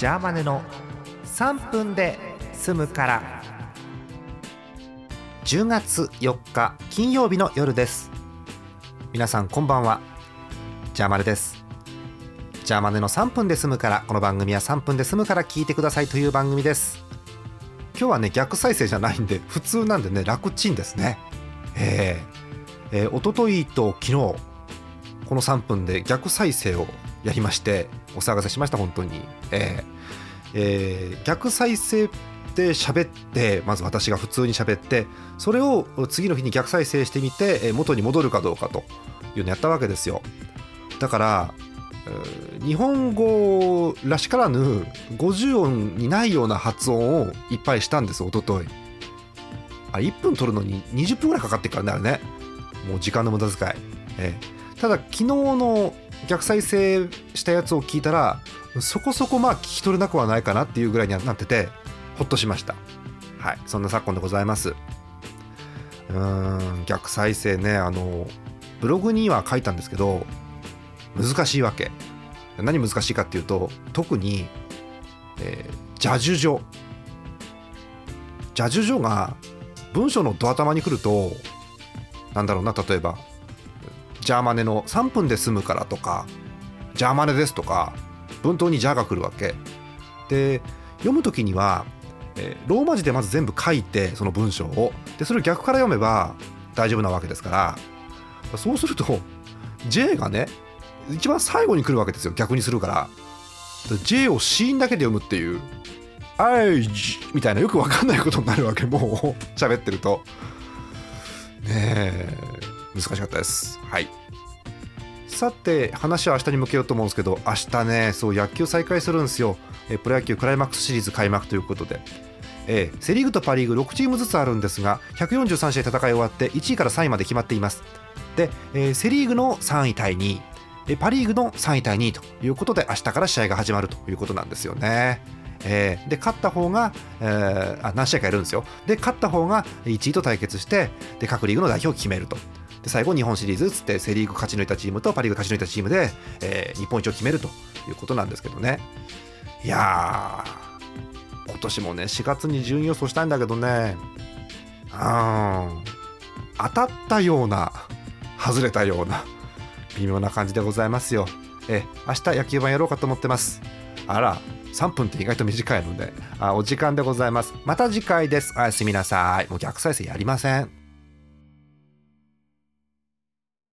ジャーマネの3分で済むから。10月4日金曜日の夜です。皆さんこんばんは。ジャーマネです。ジャーマネの3分で済むからこの番組は3分で済むから聞いてくださいという番組です。今日はね逆再生じゃないんで普通なんでね楽ちんですね。えー、えー、一昨日と昨日この3分で逆再生をやりましてお騒がせしました本当に、えーえー、逆再生で喋ってまず私が普通に喋ってそれを次の日に逆再生してみて元に戻るかどうかというのをやったわけですよ。だから日本語らしからぬ50音にないような発音をいっぱいしたんですおととい。あ1分取るのに20分ぐらいかかってからねあれね。もう時間の無駄遣い、えー、ただ昨日の逆再生したやつを聞いたらそこそこまあ聞き取れなくはないかなっていうぐらいになっててほっとしました。はい。そんな昨今でございます。うーん逆再生ねあのブログには書いたんですけど難しいわけ。何難しいかっていうと特に、えー、邪呪女邪呪女が文章のド頭に来るとなんだろうな例えばジャーマネの3分で済むからとかジャーマネですとか文頭にジャーが来るわけ。で読む時には、え、ローマ字でまず全部書いてその文章を。でそれを逆から読めば大丈夫なわけですから。そうすると J がね一番最後に来るわけですよ。逆にするから。J を C だけで読むっていう「あいじ」みたいなよく分かんないことになるわけ。もう喋ってると。ねえ。難しかったです。はい。さて話は明日に向けようと思うんですけど明日ねそう野球再開するんですよ。えプロ野球クライマックスシリーズ開幕ということで。えセ・リーグとパ・リーグ6チームずつあるんですが143試合戦い終わって1位から3位まで決まっています。で、えセ・リーグの3位対2位。パ・リーグの3位対2位ということで明日から試合が始まるということなんですよね。えー、で勝った方が、えー、あ何試合かやるんですよ。で勝った方が1位と対決してで各リーグの代表を決めると。で最後日本シリーズつってセ・リーグ勝ち抜いたチームとパ・リーグ勝ち抜いたチームで、えー、日本一を決めるということなんですけどね。いやー今年もね4月に順位予想したいんだけどね。うん当たったような外れたような微妙な感じでございますよ。え明日野球盤やろうかと思ってます。あら3分って意外と短いので。あお時間でございます。また次回です。おやすみなさい。もう逆再生やりません。